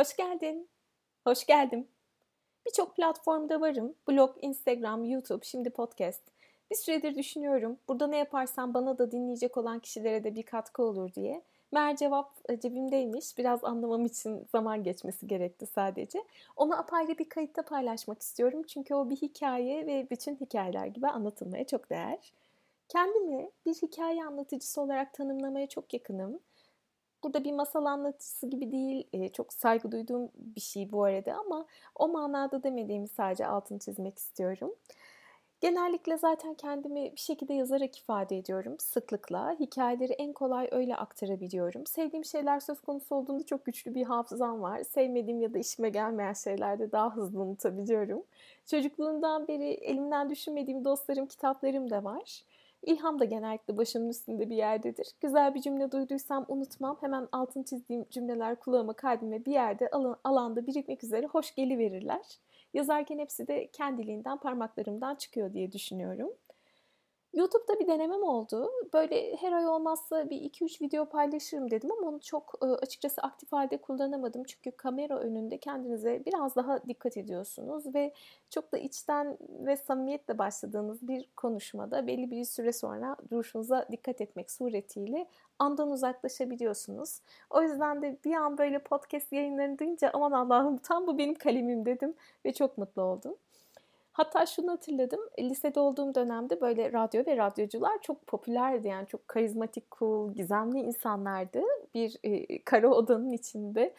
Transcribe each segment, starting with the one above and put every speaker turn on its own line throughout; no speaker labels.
Hoş geldin. Hoş geldim. Birçok platformda varım. Blog, Instagram, YouTube, şimdi podcast. Bir süredir düşünüyorum. Burada ne yaparsam bana da dinleyecek olan kişilere de bir katkı olur diye. Mer cevap e, cebimdeymiş. Biraz anlamam için zaman geçmesi gerekti sadece. Onu apayrı bir kayıtta paylaşmak istiyorum. Çünkü o bir hikaye ve bütün hikayeler gibi anlatılmaya çok değer. Kendimi bir hikaye anlatıcısı olarak tanımlamaya çok yakınım. Burada bir masal anlatıcısı gibi değil, e, çok saygı duyduğum bir şey bu arada ama o manada demediğimi sadece altını çizmek istiyorum. Genellikle zaten kendimi bir şekilde yazarak ifade ediyorum sıklıkla. Hikayeleri en kolay öyle aktarabiliyorum. Sevdiğim şeyler söz konusu olduğunda çok güçlü bir hafızam var. Sevmediğim ya da işime gelmeyen şeylerde daha hızlı unutabiliyorum. Çocukluğumdan beri elimden düşünmediğim dostlarım, kitaplarım da var. İlham da genellikle başımın üstünde bir yerdedir. Güzel bir cümle duyduysam unutmam. Hemen altın çizdiğim cümleler kulağıma, kalbime bir yerde alanda birikmek üzere hoş geliverirler. Yazarken hepsi de kendiliğinden parmaklarımdan çıkıyor diye düşünüyorum. YouTube'da bir denemem oldu. Böyle her ay olmazsa bir 2-3 video paylaşırım dedim ama onu çok e, açıkçası aktif halde kullanamadım. Çünkü kamera önünde kendinize biraz daha dikkat ediyorsunuz ve çok da içten ve samimiyetle başladığınız bir konuşmada belli bir süre sonra duruşunuza dikkat etmek suretiyle andan uzaklaşabiliyorsunuz. O yüzden de bir an böyle podcast yayınlarını duyunca aman Allah'ım tam bu benim kalemim dedim ve çok mutlu oldum. Hatta şunu hatırladım. Lisede olduğum dönemde böyle radyo ve radyocular çok popülerdi. Yani çok karizmatik, cool, gizemli insanlardı. Bir e, kara odanın içinde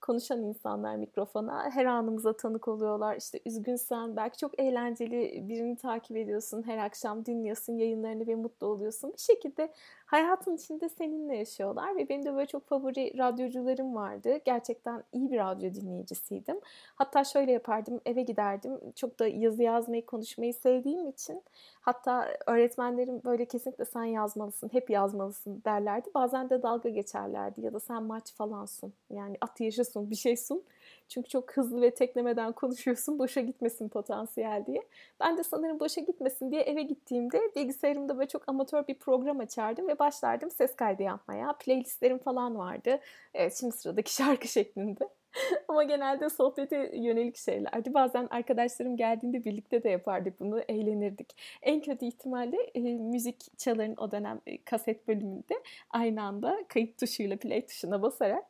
konuşan insanlar mikrofona her anımıza tanık oluyorlar. İşte üzgünsen belki çok eğlenceli birini takip ediyorsun. Her akşam dinliyorsun yayınlarını ve mutlu oluyorsun. Bir şekilde hayatın içinde seninle yaşıyorlar ve benim de böyle çok favori radyocularım vardı. Gerçekten iyi bir radyo dinleyicisiydim. Hatta şöyle yapardım eve giderdim. Çok da yazı yazmayı konuşmayı sevdiğim için hatta öğretmenlerim böyle kesinlikle sen yazmalısın, hep yazmalısın derlerdi. Bazen de dalga geçerlerdi ya da sen maç falansın. Yani at yarışı sun, bir şey sun. Çünkü çok hızlı ve teklemeden konuşuyorsun. Boşa gitmesin potansiyel diye. Ben de sanırım boşa gitmesin diye eve gittiğimde bilgisayarımda böyle çok amatör bir program açardım ve başlardım ses kaydı yapmaya. Playlistlerim falan vardı. Evet şimdi sıradaki şarkı şeklinde. Ama genelde sohbete yönelik şeylerdi. Bazen arkadaşlarım geldiğinde birlikte de yapardık bunu, eğlenirdik. En kötü ihtimalle e, müzik çaların o dönem e, kaset bölümünde aynı anda kayıt tuşuyla play tuşuna basarak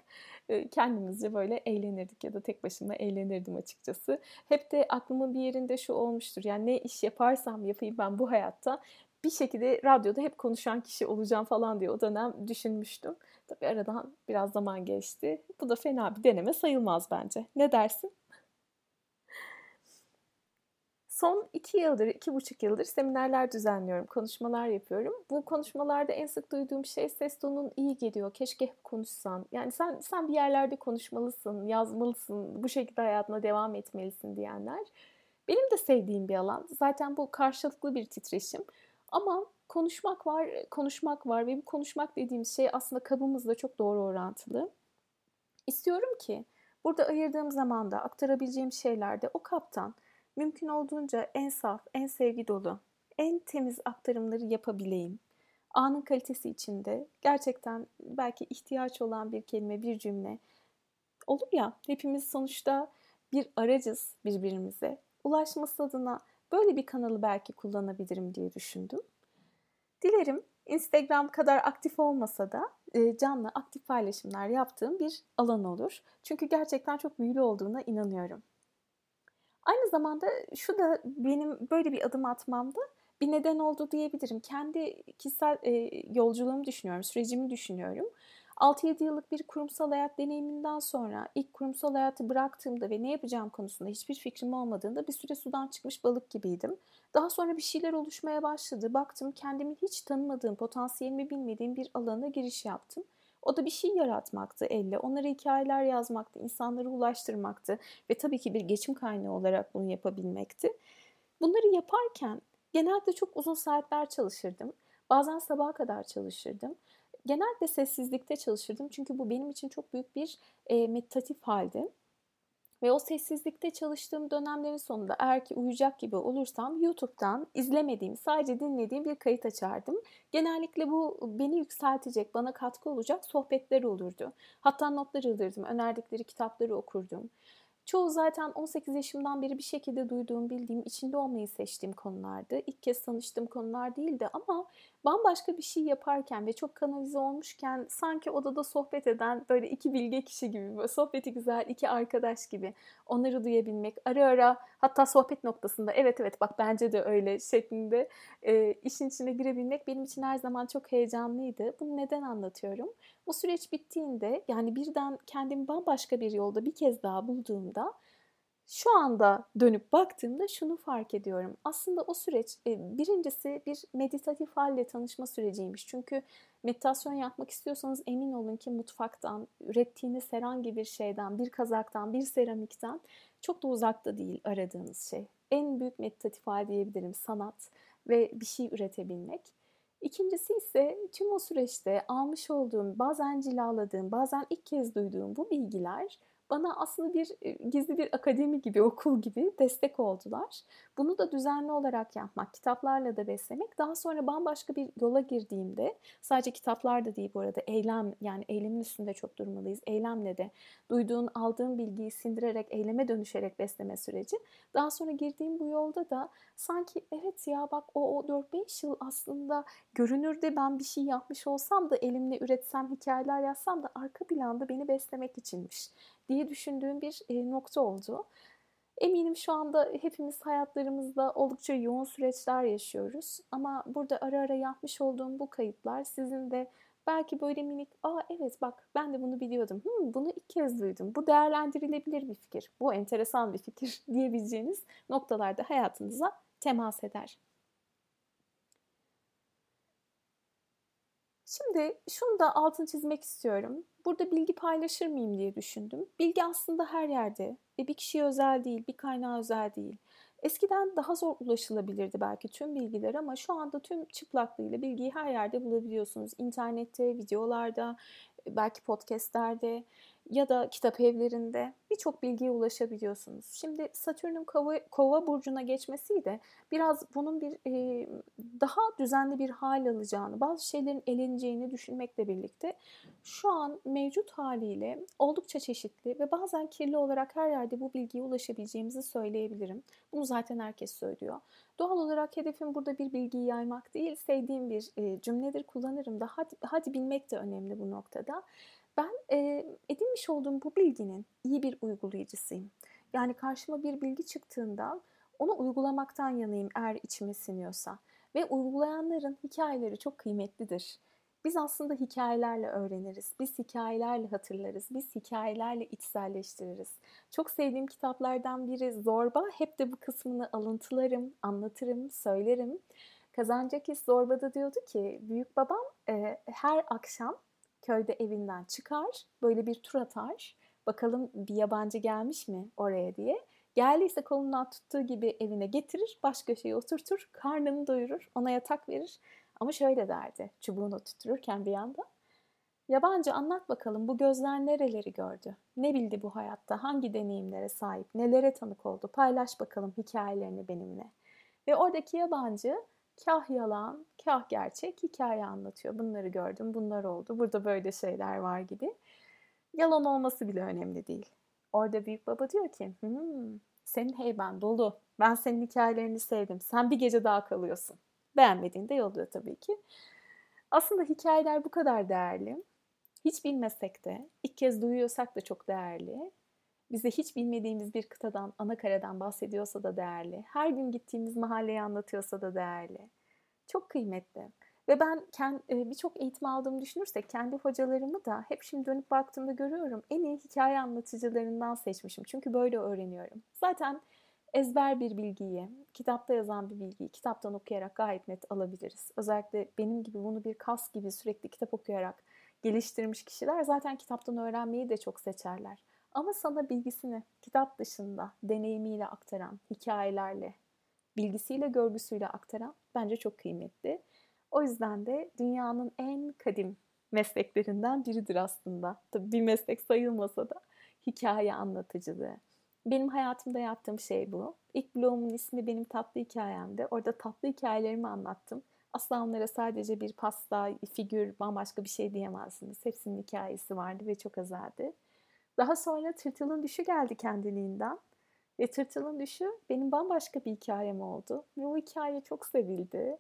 kendimizce böyle eğlenirdik ya da tek başıma eğlenirdim açıkçası. Hep de aklımın bir yerinde şu olmuştur. Yani ne iş yaparsam yapayım ben bu hayatta bir şekilde radyoda hep konuşan kişi olacağım falan diye o dönem düşünmüştüm. Tabii aradan biraz zaman geçti. Bu da fena bir deneme sayılmaz bence. Ne dersin? Son iki yıldır, iki buçuk yıldır seminerler düzenliyorum, konuşmalar yapıyorum. Bu konuşmalarda en sık duyduğum şey ses tonun iyi geliyor, keşke hep konuşsan. Yani sen, sen bir yerlerde konuşmalısın, yazmalısın, bu şekilde hayatına devam etmelisin diyenler. Benim de sevdiğim bir alan. Zaten bu karşılıklı bir titreşim. Ama konuşmak var, konuşmak var ve bu konuşmak dediğimiz şey aslında kabımızla çok doğru orantılı. İstiyorum ki burada ayırdığım zamanda aktarabileceğim şeylerde o kaptan mümkün olduğunca en saf, en sevgi dolu, en temiz aktarımları yapabileyim. Anın kalitesi içinde gerçekten belki ihtiyaç olan bir kelime, bir cümle olur ya hepimiz sonuçta bir aracız birbirimize. Ulaşması adına böyle bir kanalı belki kullanabilirim diye düşündüm. Dilerim Instagram kadar aktif olmasa da e, canlı aktif paylaşımlar yaptığım bir alan olur. Çünkü gerçekten çok büyülü olduğuna inanıyorum. Aynı zamanda şu da benim böyle bir adım atmamda bir neden oldu diyebilirim. Kendi kişisel e, yolculuğumu düşünüyorum, sürecimi düşünüyorum. 6-7 yıllık bir kurumsal hayat deneyiminden sonra ilk kurumsal hayatı bıraktığımda ve ne yapacağım konusunda hiçbir fikrim olmadığında bir süre sudan çıkmış balık gibiydim. Daha sonra bir şeyler oluşmaya başladı. Baktım kendimi hiç tanımadığım, potansiyelimi bilmediğim bir alana giriş yaptım. O da bir şey yaratmaktı elle. Onlara hikayeler yazmaktı, insanları ulaştırmaktı ve tabii ki bir geçim kaynağı olarak bunu yapabilmekti. Bunları yaparken genelde çok uzun saatler çalışırdım. Bazen sabaha kadar çalışırdım. Genelde sessizlikte çalışırdım çünkü bu benim için çok büyük bir e, meditatif haldi. Ve o sessizlikte çalıştığım dönemlerin sonunda eğer ki uyuyacak gibi olursam YouTube'dan izlemediğim, sadece dinlediğim bir kayıt açardım. Genellikle bu beni yükseltecek, bana katkı olacak sohbetler olurdu. Hatta notlar alırdım, önerdikleri kitapları okurdum. Çoğu zaten 18 yaşımdan beri bir şekilde duyduğum, bildiğim, içinde olmayı seçtiğim konulardı. İlk kez tanıştığım konular değildi ama bambaşka bir şey yaparken ve çok kanalize olmuşken sanki odada sohbet eden böyle iki bilge kişi gibi, sohbeti güzel iki arkadaş gibi onları duyabilmek, ara ara hatta sohbet noktasında evet evet bak bence de öyle şeklinde e, işin içine girebilmek benim için her zaman çok heyecanlıydı. Bunu neden anlatıyorum? Bu süreç bittiğinde yani birden kendimi bambaşka bir yolda bir kez daha bulduğumda şu anda dönüp baktığımda şunu fark ediyorum. Aslında o süreç e, birincisi bir meditatif halle tanışma süreciymiş. Çünkü meditasyon yapmak istiyorsanız emin olun ki mutfaktan, ürettiğiniz herhangi bir şeyden, bir kazaktan, bir seramikten çok da uzakta değil aradığınız şey. En büyük meditatif hal diyebilirim sanat ve bir şey üretebilmek. İkincisi ise tüm o süreçte almış olduğum, bazen cilaladığım, bazen ilk kez duyduğum bu bilgiler bana aslında bir gizli bir akademi gibi, okul gibi destek oldular. Bunu da düzenli olarak yapmak, kitaplarla da beslemek. Daha sonra bambaşka bir yola girdiğimde, sadece kitaplar da değil bu arada, eylem yani eylemin üstünde çok durmalıyız. Eylemle de duyduğun, aldığın bilgiyi sindirerek, eyleme dönüşerek besleme süreci. Daha sonra girdiğim bu yolda da sanki evet ya bak o, o 4-5 yıl aslında görünürde ben bir şey yapmış olsam da elimle üretsem, hikayeler yazsam da arka planda beni beslemek içinmiş diye düşündüğüm bir e, nokta oldu. Eminim şu anda hepimiz hayatlarımızda oldukça yoğun süreçler yaşıyoruz. Ama burada ara ara yapmış olduğum bu kayıtlar sizin de belki böyle minik, aa evet bak ben de bunu biliyordum, hmm, bunu ilk kez duydum, bu değerlendirilebilir bir fikir, bu enteresan bir fikir diyebileceğiniz noktalarda hayatınıza temas eder. Şimdi şunu da altını çizmek istiyorum. Burada bilgi paylaşır mıyım diye düşündüm. Bilgi aslında her yerde ve bir kişiye özel değil, bir kaynağa özel değil. Eskiden daha zor ulaşılabilirdi belki tüm bilgiler ama şu anda tüm çıplaklığıyla bilgiyi her yerde bulabiliyorsunuz. İnternette, videolarda, belki podcastlerde ya da kitap evlerinde birçok bilgiye ulaşabiliyorsunuz. Şimdi Satürn'ün kova, kova burcuna geçmesiyle biraz bunun bir e, daha düzenli bir hal alacağını, bazı şeylerin eleneceğini düşünmekle birlikte şu an mevcut haliyle oldukça çeşitli ve bazen kirli olarak her yerde bu bilgiye ulaşabileceğimizi söyleyebilirim. Bunu zaten herkes söylüyor. Doğal olarak hedefim burada bir bilgiyi yaymak değil, sevdiğim bir e, cümledir kullanırım da hadi, hadi bilmek de önemli bu noktada. Ben e, edinmiş olduğum bu bilginin iyi bir uygulayıcısıyım. Yani karşıma bir bilgi çıktığında onu uygulamaktan yanayım eğer içime siniyorsa. Ve uygulayanların hikayeleri çok kıymetlidir. Biz aslında hikayelerle öğreniriz. Biz hikayelerle hatırlarız. Biz hikayelerle içselleştiririz. Çok sevdiğim kitaplardan biri Zorba. Hep de bu kısmını alıntılarım, anlatırım, söylerim. Kazancakis Zorba'da diyordu ki büyük babam e, her akşam köyde evinden çıkar, böyle bir tur atar. Bakalım bir yabancı gelmiş mi oraya diye. Geldiyse kolundan tuttuğu gibi evine getirir, baş köşeye oturtur, karnını doyurur, ona yatak verir. Ama şöyle derdi, çubuğunu tuttururken bir yanda. Yabancı anlat bakalım bu gözler nereleri gördü? Ne bildi bu hayatta? Hangi deneyimlere sahip? Nelere tanık oldu? Paylaş bakalım hikayelerini benimle. Ve oradaki yabancı kah yalan, kah gerçek hikaye anlatıyor. Bunları gördüm, bunlar oldu, burada böyle şeyler var gibi. Yalan olması bile önemli değil. Orada büyük baba diyor ki, hmm, senin heyben dolu, ben senin hikayelerini sevdim, sen bir gece daha kalıyorsun. Beğenmediğinde yolluyor tabii ki. Aslında hikayeler bu kadar değerli. Hiç bilmesek de, ilk kez duyuyorsak da çok değerli bize hiç bilmediğimiz bir kıtadan, ana karadan bahsediyorsa da değerli. Her gün gittiğimiz mahalleyi anlatıyorsa da değerli. Çok kıymetli. Ve ben e, birçok eğitim aldığımı düşünürsek kendi hocalarımı da hep şimdi dönüp baktığımda görüyorum. En iyi hikaye anlatıcılarından seçmişim. Çünkü böyle öğreniyorum. Zaten ezber bir bilgiyi, kitapta yazan bir bilgiyi kitaptan okuyarak gayet net alabiliriz. Özellikle benim gibi bunu bir kas gibi sürekli kitap okuyarak geliştirmiş kişiler zaten kitaptan öğrenmeyi de çok seçerler. Ama sana bilgisini kitap dışında deneyimiyle aktaran, hikayelerle, bilgisiyle, görgüsüyle aktaran bence çok kıymetli. O yüzden de dünyanın en kadim mesleklerinden biridir aslında. Tabii bir meslek sayılmasa da hikaye anlatıcılığı. Benim hayatımda yaptığım şey bu. İlk blogumun ismi benim tatlı hikayemdi. Orada tatlı hikayelerimi anlattım. Asla onlara sadece bir pasta, figür, bambaşka bir şey diyemezsiniz. Hepsinin hikayesi vardı ve çok özeldi. Daha sonra Tırtıl'ın Düşü geldi kendiliğinden. Ve Tırtıl'ın Düşü benim bambaşka bir hikayem oldu. Ve o hikaye çok sevildi.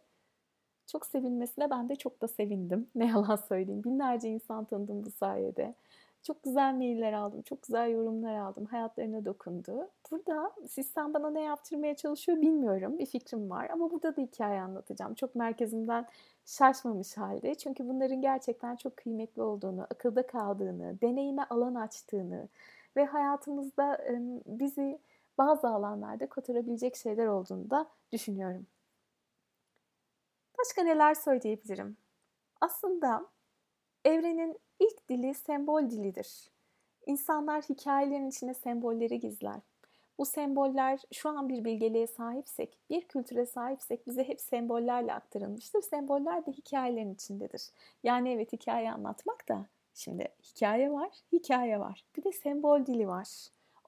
Çok sevilmesine ben de çok da sevindim. Ne yalan söyleyeyim. Binlerce insan tanıdım bu sayede. Çok güzel mailler aldım, çok güzel yorumlar aldım. Hayatlarına dokundu. Burada sistem bana ne yaptırmaya çalışıyor bilmiyorum. Bir fikrim var ama burada da hikaye anlatacağım. Çok merkezimden şaşmamış halde. Çünkü bunların gerçekten çok kıymetli olduğunu, akılda kaldığını, deneyime alan açtığını ve hayatımızda bizi bazı alanlarda kotarabilecek şeyler olduğunu da düşünüyorum. Başka neler söyleyebilirim? Aslında evrenin ilk dili sembol dilidir. İnsanlar hikayelerin içine sembolleri gizler. Bu semboller şu an bir bilgeliğe sahipsek, bir kültüre sahipsek bize hep sembollerle aktarılmıştır. Semboller de hikayelerin içindedir. Yani evet hikaye anlatmak da şimdi hikaye var, hikaye var. Bir de sembol dili var.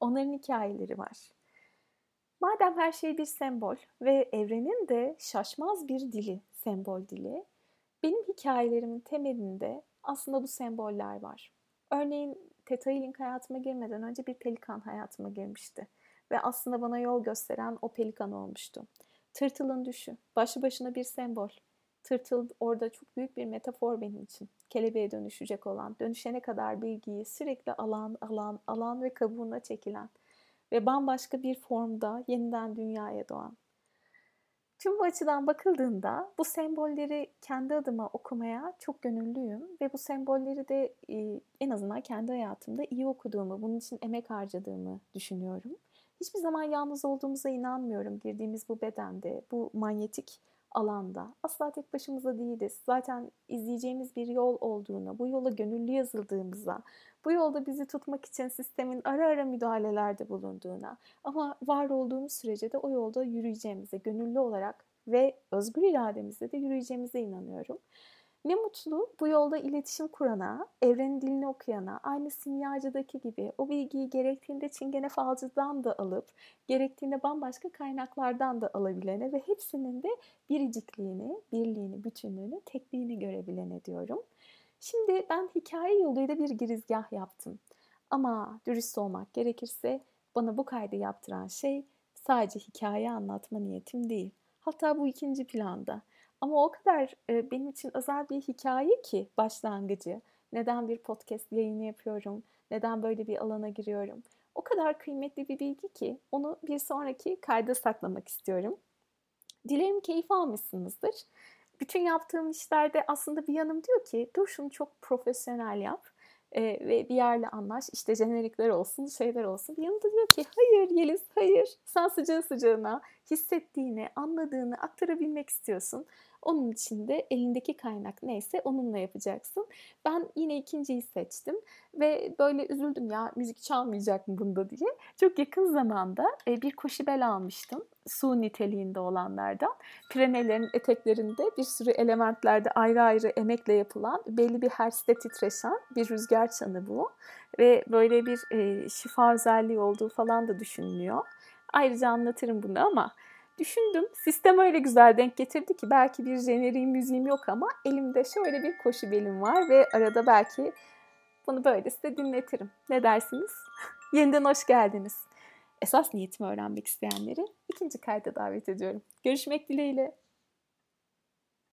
Onların hikayeleri var. Madem her şey bir sembol ve evrenin de şaşmaz bir dili, sembol dili, benim hikayelerimin temelinde aslında bu semboller var. Örneğin Theta Healing hayatıma girmeden önce bir pelikan hayatıma girmişti. Ve aslında bana yol gösteren o pelikan olmuştu. Tırtılın düşü, başlı başına bir sembol. Tırtıl orada çok büyük bir metafor benim için. Kelebeğe dönüşecek olan, dönüşene kadar bilgiyi sürekli alan, alan, alan ve kabuğuna çekilen ve bambaşka bir formda yeniden dünyaya doğan. Tüm bu açıdan bakıldığında bu sembolleri kendi adıma okumaya çok gönüllüyüm ve bu sembolleri de en azından kendi hayatımda iyi okuduğumu, bunun için emek harcadığımı düşünüyorum. Hiçbir zaman yalnız olduğumuza inanmıyorum girdiğimiz bu bedende, bu manyetik alanda. Asla tek başımıza değiliz. Zaten izleyeceğimiz bir yol olduğunu, bu yola gönüllü yazıldığımıza, bu yolda bizi tutmak için sistemin ara ara müdahalelerde bulunduğuna ama var olduğumuz sürece de o yolda yürüyeceğimize gönüllü olarak ve özgür irademizle de yürüyeceğimize inanıyorum. Ne mutlu bu yolda iletişim kurana, evrenin dilini okuyana, aynı simyacıdaki gibi o bilgiyi gerektiğinde çingene falcıdan da alıp, gerektiğinde bambaşka kaynaklardan da alabilene ve hepsinin de biricikliğini, birliğini, bütünlüğünü, tekliğini görebilene diyorum. Şimdi ben hikaye yoluyla bir girizgah yaptım. Ama dürüst olmak gerekirse bana bu kaydı yaptıran şey sadece hikaye anlatma niyetim değil. Hatta bu ikinci planda. Ama o kadar e, benim için özel bir hikaye ki başlangıcı. Neden bir podcast yayını yapıyorum? Neden böyle bir alana giriyorum? O kadar kıymetli bir bilgi ki onu bir sonraki kayda saklamak istiyorum. Dilerim keyif almışsınızdır bütün yaptığım işlerde aslında bir yanım diyor ki dur şunu çok profesyonel yap e, ve bir yerle anlaş işte jenerikler olsun şeyler olsun. Bir yanımda diyor ki hayır Yeliz hayır sen sıcağı sıcağına hissettiğini anladığını aktarabilmek istiyorsun. Onun için de elindeki kaynak neyse onunla yapacaksın. Ben yine ikinciyi seçtim ve böyle üzüldüm ya müzik çalmayacak mı bunda diye. Çok yakın zamanda e, bir koşibel almıştım. Su niteliğinde olanlardan. Prenelerin eteklerinde bir sürü elementlerde ayrı ayrı emekle yapılan belli bir hertzde titreşen bir rüzgar çanı bu. Ve böyle bir e, şifa özelliği olduğu falan da düşünülüyor. Ayrıca anlatırım bunu ama Düşündüm. Sistem öyle güzel denk getirdi ki belki bir jeneriğim müziğim yok ama elimde şöyle bir koşu belim var ve arada belki bunu böyle size dinletirim. Ne dersiniz? Yeniden hoş geldiniz. Esas niyetimi öğrenmek isteyenleri ikinci kayda davet ediyorum. Görüşmek dileğiyle.